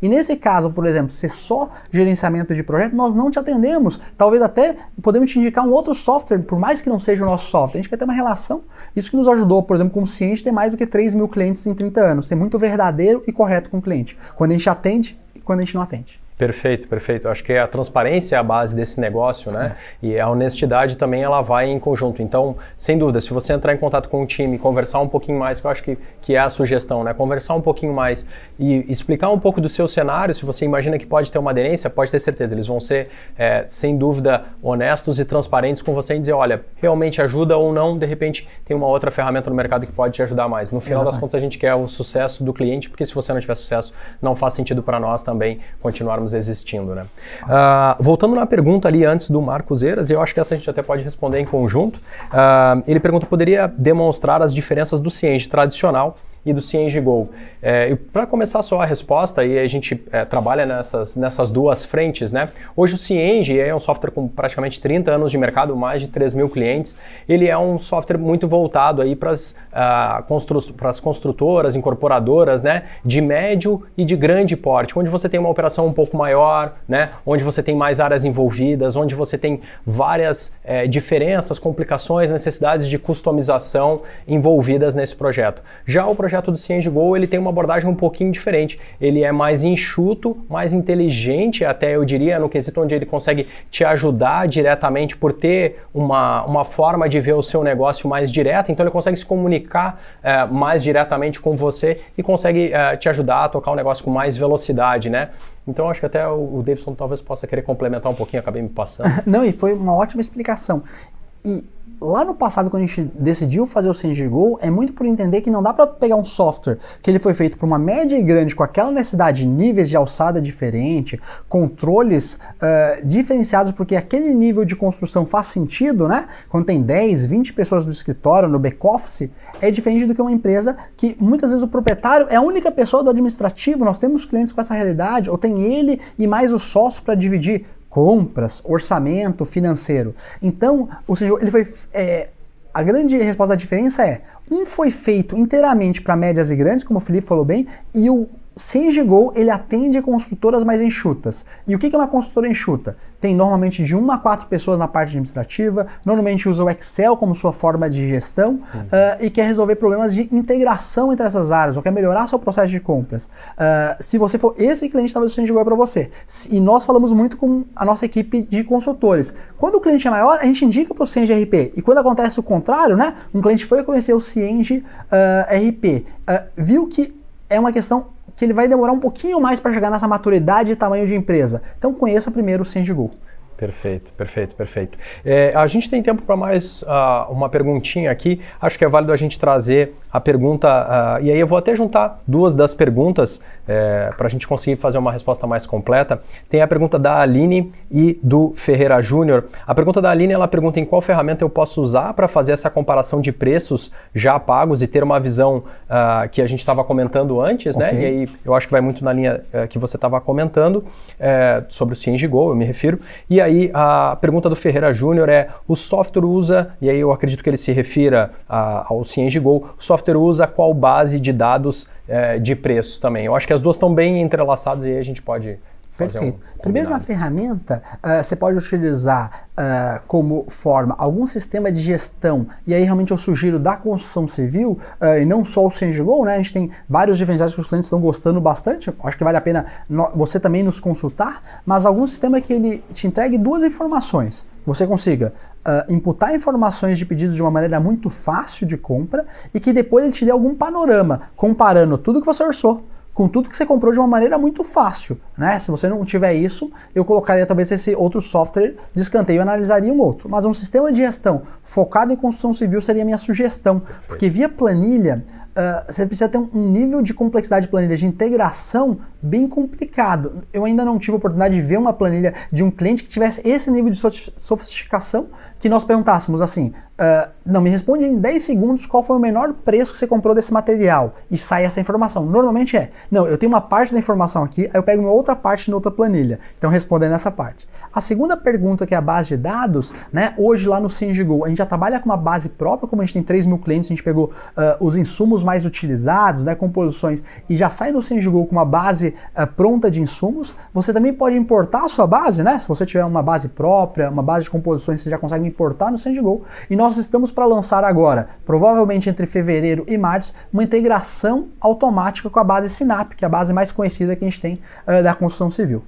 e nesse caso, por exemplo, se só gerenciamento de projeto, nós não te atendemos. Talvez até podemos te indicar um outro software, por mais que não seja o nosso software. A gente quer ter uma relação. Isso que nos ajudou, por exemplo, como Ciente, ter mais do que 3 mil clientes em 30 anos. Ser muito verdadeiro e correto com o cliente. Quando a gente atende e quando a gente não atende. Perfeito, perfeito. Acho que a transparência é a base desse negócio, né? É. E a honestidade também ela vai em conjunto. Então, sem dúvida, se você entrar em contato com o time, conversar um pouquinho mais, que eu acho que, que é a sugestão, né? Conversar um pouquinho mais e explicar um pouco do seu cenário, se você imagina que pode ter uma aderência, pode ter certeza, eles vão ser, é, sem dúvida, honestos e transparentes com você em dizer, olha, realmente ajuda ou não, de repente tem uma outra ferramenta no mercado que pode te ajudar mais. No final Exatamente. das contas, a gente quer o sucesso do cliente, porque se você não tiver sucesso, não faz sentido para nós também continuarmos existindo, né? Uh, voltando na pergunta ali antes do Marcos Eiras, eu acho que essa a gente até pode responder em conjunto. Uh, ele pergunta: poderia demonstrar as diferenças do Cienge tradicional e do CNGO. É, Para começar só a resposta, e a gente é, trabalha nessas, nessas duas frentes, né? Hoje o Cienge é um software com praticamente 30 anos de mercado, mais de 3 mil clientes. Ele é um software muito voltado aí para as uh, constru construtoras, incorporadoras, né? De médio e de grande porte, onde você tem uma operação um pouco maior, né? Onde você tem mais áreas envolvidas, onde você tem várias é, diferenças, complicações, necessidades de customização envolvidas nesse projeto. Já o projeto projeto do CiengeGo ele tem uma abordagem um pouquinho diferente. Ele é mais enxuto, mais inteligente, até eu diria, no quesito onde ele consegue te ajudar diretamente por ter uma, uma forma de ver o seu negócio mais direta. Então ele consegue se comunicar é, mais diretamente com você e consegue é, te ajudar a tocar o negócio com mais velocidade, né? Então acho que até o Davidson talvez possa querer complementar um pouquinho, acabei me passando. Não, e foi uma ótima explicação. E lá no passado, quando a gente decidiu fazer o SenGo, é muito por entender que não dá para pegar um software que ele foi feito para uma média e grande, com aquela necessidade, níveis de alçada diferente, controles uh, diferenciados, porque aquele nível de construção faz sentido, né? Quando tem 10, 20 pessoas no escritório, no back-office, é diferente do que uma empresa que muitas vezes o proprietário é a única pessoa do administrativo. Nós temos clientes com essa realidade, ou tem ele e mais o sócio para dividir compras, orçamento financeiro. Então, o senhor, ele foi. É, a grande resposta da diferença é: um foi feito inteiramente para médias e grandes, como o Felipe falou bem, e o CNGO ele atende construtoras mais enxutas. E o que é uma construtora enxuta? Tem normalmente de uma a quatro pessoas na parte administrativa, normalmente usa o Excel como sua forma de gestão uhum. uh, e quer resolver problemas de integração entre essas áreas, ou quer melhorar seu processo de compras. Uh, se você for esse cliente, talvez o CNGO é para você. E nós falamos muito com a nossa equipe de consultores. Quando o cliente é maior, a gente indica para o Cienge RP. E quando acontece o contrário, né? Um cliente foi conhecer o Cienge uh, RP, viu que é uma questão que ele vai demorar um pouquinho mais para chegar nessa maturidade e tamanho de empresa. Então conheça primeiro o Sendigo. Perfeito, perfeito, perfeito. É, a gente tem tempo para mais uh, uma perguntinha aqui. Acho que é válido a gente trazer a pergunta, uh, e aí eu vou até juntar duas das perguntas é, para a gente conseguir fazer uma resposta mais completa. Tem a pergunta da Aline e do Ferreira Júnior. A pergunta da Aline ela pergunta em qual ferramenta eu posso usar para fazer essa comparação de preços já pagos e ter uma visão uh, que a gente estava comentando antes, né? okay. né? E aí eu acho que vai muito na linha uh, que você estava comentando é, sobre o CNGO, eu me refiro. E aí a pergunta do Ferreira Júnior é: o software usa, e aí eu acredito que ele se refira a, ao CNGO, o software usa qual base de dados é, de preços também? Eu acho que as duas estão bem entrelaçadas e aí a gente pode Perfeito. Um Primeiro, na ferramenta, uh, você pode utilizar uh, como forma algum sistema de gestão, e aí realmente eu sugiro da construção civil, uh, e não só o CNGO, né? A gente tem vários diferenciais que os clientes estão gostando bastante, acho que vale a pena você também nos consultar, mas algum sistema que ele te entregue duas informações. Você consiga uh, imputar informações de pedidos de uma maneira muito fácil de compra e que depois ele te dê algum panorama, comparando tudo que você orçou com tudo que você comprou de uma maneira muito fácil, né? Se você não tiver isso, eu colocaria talvez esse outro software de escanteio e analisaria um outro. Mas um sistema de gestão focado em construção civil seria a minha sugestão, porque via planilha uh, você precisa ter um nível de complexidade de planilha de integração bem complicado. Eu ainda não tive a oportunidade de ver uma planilha de um cliente que tivesse esse nível de sofisticação que nós perguntássemos assim, uh, não, me responde em 10 segundos qual foi o menor preço que você comprou desse material e sai essa informação. Normalmente é, não, eu tenho uma parte da informação aqui, aí eu pego uma outra parte na outra planilha. Então respondendo essa parte. A segunda pergunta, que é a base de dados, né? Hoje lá no SingiGo, a gente já trabalha com uma base própria, como a gente tem 3 mil clientes, a gente pegou uh, os insumos mais utilizados, né? Composições, e já sai do SingiGo com uma base uh, pronta de insumos. Você também pode importar a sua base, né? Se você tiver uma base própria, uma base de composições, você já consegue importar no SingiGo. E nós estamos para lançar agora, provavelmente entre fevereiro e março, uma integração automática com a base Sinap, que é a base mais conhecida que a gente tem uh, da construção civil.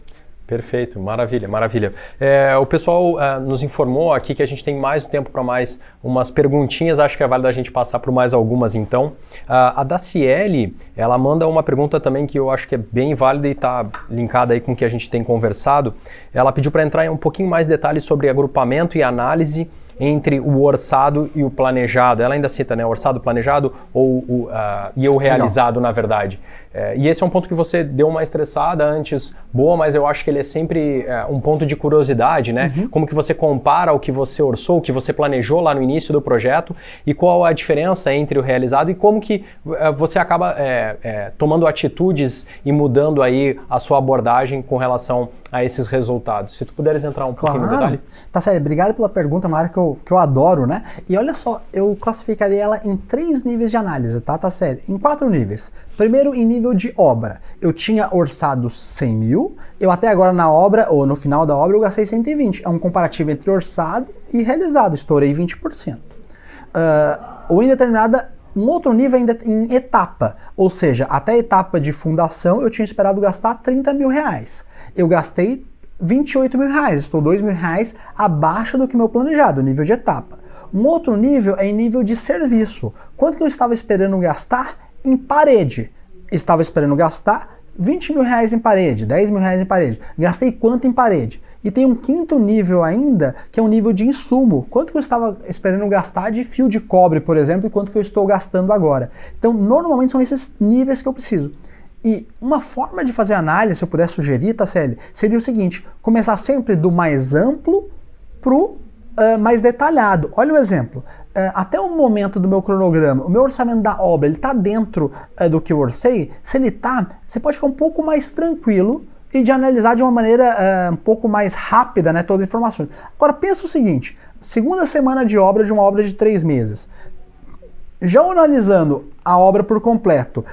Perfeito, maravilha, maravilha. É, o pessoal é, nos informou aqui que a gente tem mais tempo para mais umas perguntinhas, acho que é válido a gente passar por mais algumas então. a Daciele, ela manda uma pergunta também que eu acho que é bem válida e está linkada aí com o que a gente tem conversado. Ela pediu para entrar em um pouquinho mais detalhes sobre agrupamento e análise entre o orçado e o planejado. Ela ainda cita, né? Orçado, planejado ou o, uh, e o realizado, Legal. na verdade. É, e esse é um ponto que você deu uma estressada antes, boa, mas eu acho que ele é sempre é, um ponto de curiosidade, né? Uhum. Como que você compara o que você orçou, o que você planejou lá no início do projeto e qual a diferença entre o realizado e como que é, você acaba é, é, tomando atitudes e mudando aí a sua abordagem com relação a esses resultados. Se tu puderes entrar um pouquinho claro. no detalhe. Tá sério, obrigado pela pergunta, uma área que eu, que eu adoro, né? E olha só, eu classificaria ela em três níveis de análise, tá? Tá sério, em quatro níveis. Primeiro, em nível de obra. Eu tinha orçado 100 mil, eu até agora na obra, ou no final da obra, eu gastei 120. É um comparativo entre orçado e realizado, estourei 20%. Uh, ah, ou em determinada um outro nível ainda em etapa, ou seja, até a etapa de fundação eu tinha esperado gastar 30 mil reais. Eu gastei 28 mil reais, estou 2 mil reais abaixo do que meu planejado, nível de etapa. Um outro nível é em nível de serviço. Quanto que eu estava esperando gastar em parede. Estava esperando gastar 20 mil reais em parede, 10 mil reais em parede. Gastei quanto em parede? E tem um quinto nível ainda, que é um nível de insumo. Quanto que eu estava esperando gastar de fio de cobre, por exemplo, e quanto que eu estou gastando agora. Então, normalmente são esses níveis que eu preciso. E uma forma de fazer análise, se eu puder sugerir, Tasselli, seria o seguinte: começar sempre do mais amplo para o uh, mais detalhado. Olha o exemplo. Uh, até o momento do meu cronograma, o meu orçamento da obra, ele está dentro uh, do que eu orcei? Se ele está, você pode ficar um pouco mais tranquilo e de analisar de uma maneira um pouco mais rápida né, todas as informações. Agora, pensa o seguinte, segunda semana de obra de uma obra de três meses. Já analisando a obra por completo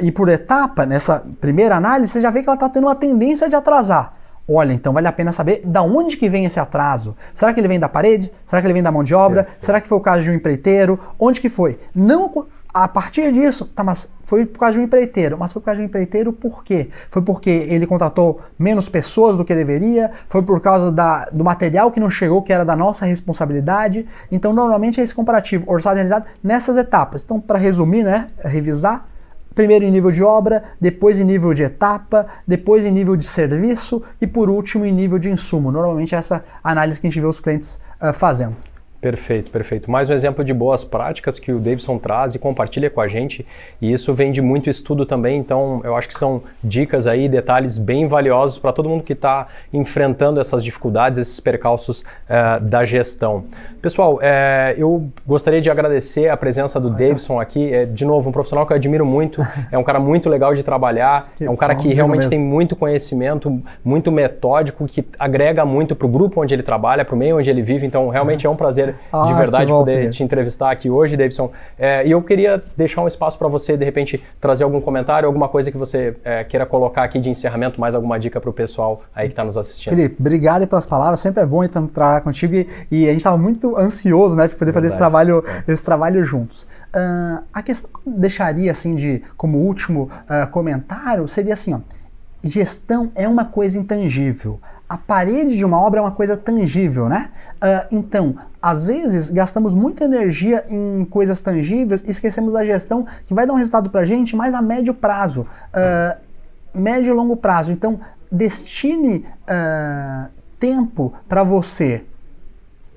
e por etapa, nessa primeira análise, você já vê que ela está tendo uma tendência de atrasar. Olha, então vale a pena saber da onde que vem esse atraso. Será que ele vem da parede? Será que ele vem da mão de obra? Será que foi o caso de um empreiteiro? Onde que foi? Não a partir disso, tá, mas foi por causa de um empreiteiro. Mas foi por causa de um empreiteiro por quê? Foi porque ele contratou menos pessoas do que deveria? Foi por causa da, do material que não chegou, que era da nossa responsabilidade? Então, normalmente é esse comparativo, orçado e realizado, nessas etapas. Então, para resumir, né, revisar, Primeiro em nível de obra, depois em nível de etapa, depois em nível de serviço e por último em nível de insumo. Normalmente é essa análise que a gente vê os clientes uh, fazendo. Perfeito, perfeito. Mais um exemplo de boas práticas que o Davidson traz e compartilha com a gente. E isso vem de muito estudo também, então eu acho que são dicas aí, detalhes bem valiosos para todo mundo que está enfrentando essas dificuldades, esses percalços uh, da gestão. Pessoal, uh, eu gostaria de agradecer a presença do Davidson aqui. É, de novo, um profissional que eu admiro muito, é um cara muito legal de trabalhar, é um cara que realmente tem muito conhecimento, muito metódico, que agrega muito para o grupo onde ele trabalha, para o meio onde ele vive. Então, realmente é um prazer ah, de verdade bom, poder te entrevistar aqui hoje, Davidson. É, e eu queria deixar um espaço para você, de repente, trazer algum comentário, alguma coisa que você é, queira colocar aqui de encerramento, mais alguma dica para o pessoal aí que está nos assistindo. Felipe, obrigado pelas palavras. Sempre é bom então, trabalhar contigo e, e a gente estava muito ansioso né, de poder verdade. fazer esse trabalho, esse trabalho juntos. Uh, a questão que eu deixaria assim de como último uh, comentário seria assim, ó, gestão é uma coisa intangível a parede de uma obra é uma coisa tangível, né? Uh, então, às vezes, gastamos muita energia em coisas tangíveis e esquecemos da gestão que vai dar um resultado para a gente mais a médio prazo, uh, médio e longo prazo. Então, destine uh, tempo para você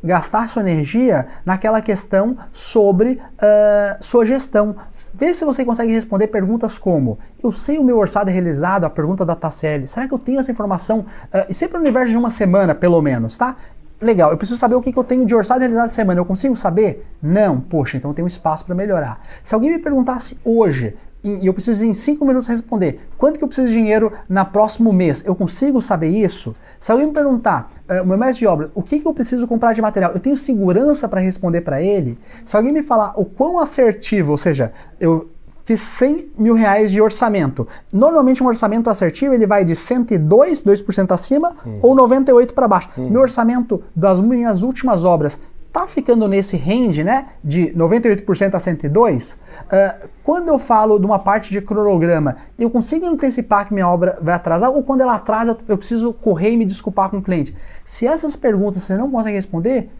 gastar sua energia naquela questão sobre uh, sua gestão. Vê se você consegue responder perguntas como: Eu sei o meu orçado é realizado, a pergunta da Tacelli. Será que eu tenho essa informação? Uh, sempre no universo de uma semana, pelo menos, tá? Legal, eu preciso saber o que, que eu tenho de orçado realizado essa semana. Eu consigo saber? Não. Poxa, então eu tenho espaço para melhorar. Se alguém me perguntasse hoje, e eu preciso em 5 minutos responder quanto que eu preciso de dinheiro na próximo mês, eu consigo saber isso? Se alguém me perguntar, uh, o meu mestre de obra, o que, que eu preciso comprar de material, eu tenho segurança para responder para ele? Se alguém me falar o quão assertivo, ou seja, eu fiz 100 mil reais de orçamento. Normalmente um orçamento assertivo ele vai de 102, 2% acima, hum. ou 98 para baixo. Hum. Meu orçamento das minhas últimas obras tá ficando nesse range, né, de 98% a 102, uh, quando eu falo de uma parte de cronograma, eu consigo antecipar que minha obra vai atrasar ou quando ela atrasa eu preciso correr e me desculpar com o cliente? Se essas perguntas você não consegue responder,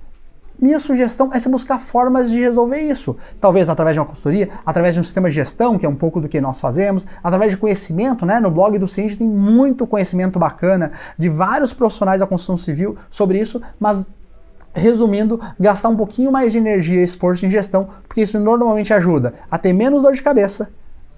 minha sugestão é você buscar formas de resolver isso. Talvez através de uma consultoria, através de um sistema de gestão, que é um pouco do que nós fazemos, através de conhecimento, né? No blog do Ciente tem muito conhecimento bacana de vários profissionais da construção civil sobre isso, mas resumindo, gastar um pouquinho mais de energia esforço em gestão, porque isso normalmente ajuda a ter menos dor de cabeça,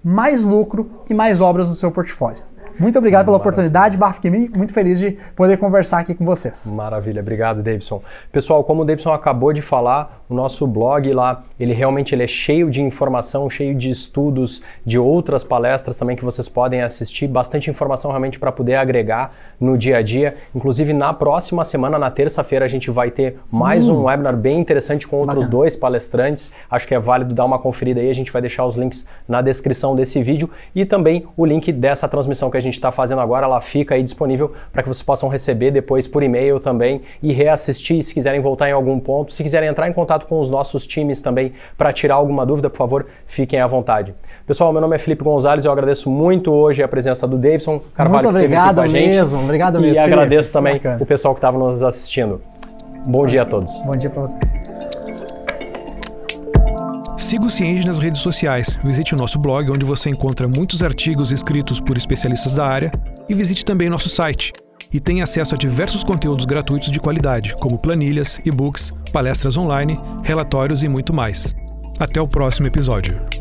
mais lucro e mais obras no seu portfólio. Muito obrigado pela oportunidade, Bafkimi. Muito feliz de poder conversar aqui com vocês. Maravilha, obrigado, Davidson. Pessoal, como o Davidson acabou de falar, o nosso blog lá, ele realmente ele é cheio de informação, cheio de estudos, de outras palestras também que vocês podem assistir, bastante informação realmente para poder agregar no dia a dia. Inclusive, na próxima semana, na terça-feira, a gente vai ter mais hum. um webinar bem interessante com outros Bacana. dois palestrantes. Acho que é válido dar uma conferida aí. A gente vai deixar os links na descrição desse vídeo e também o link dessa transmissão que a gente gente está fazendo agora, ela fica aí disponível para que vocês possam receber depois por e-mail também e reassistir se quiserem voltar em algum ponto. Se quiserem entrar em contato com os nossos times também para tirar alguma dúvida, por favor, fiquem à vontade. Pessoal, meu nome é Felipe Gonzalez, eu agradeço muito hoje a presença do Davidson Carvalho muito obrigado que esteve aqui com a mesmo, gente. Obrigado mesmo. E Felipe. agradeço também Bacana. o pessoal que estava nos assistindo. Bom dia a todos. Bom dia para vocês. Siga o Cienge nas redes sociais, visite o nosso blog, onde você encontra muitos artigos escritos por especialistas da área, e visite também nosso site. E tenha acesso a diversos conteúdos gratuitos de qualidade, como planilhas, e-books, palestras online, relatórios e muito mais. Até o próximo episódio.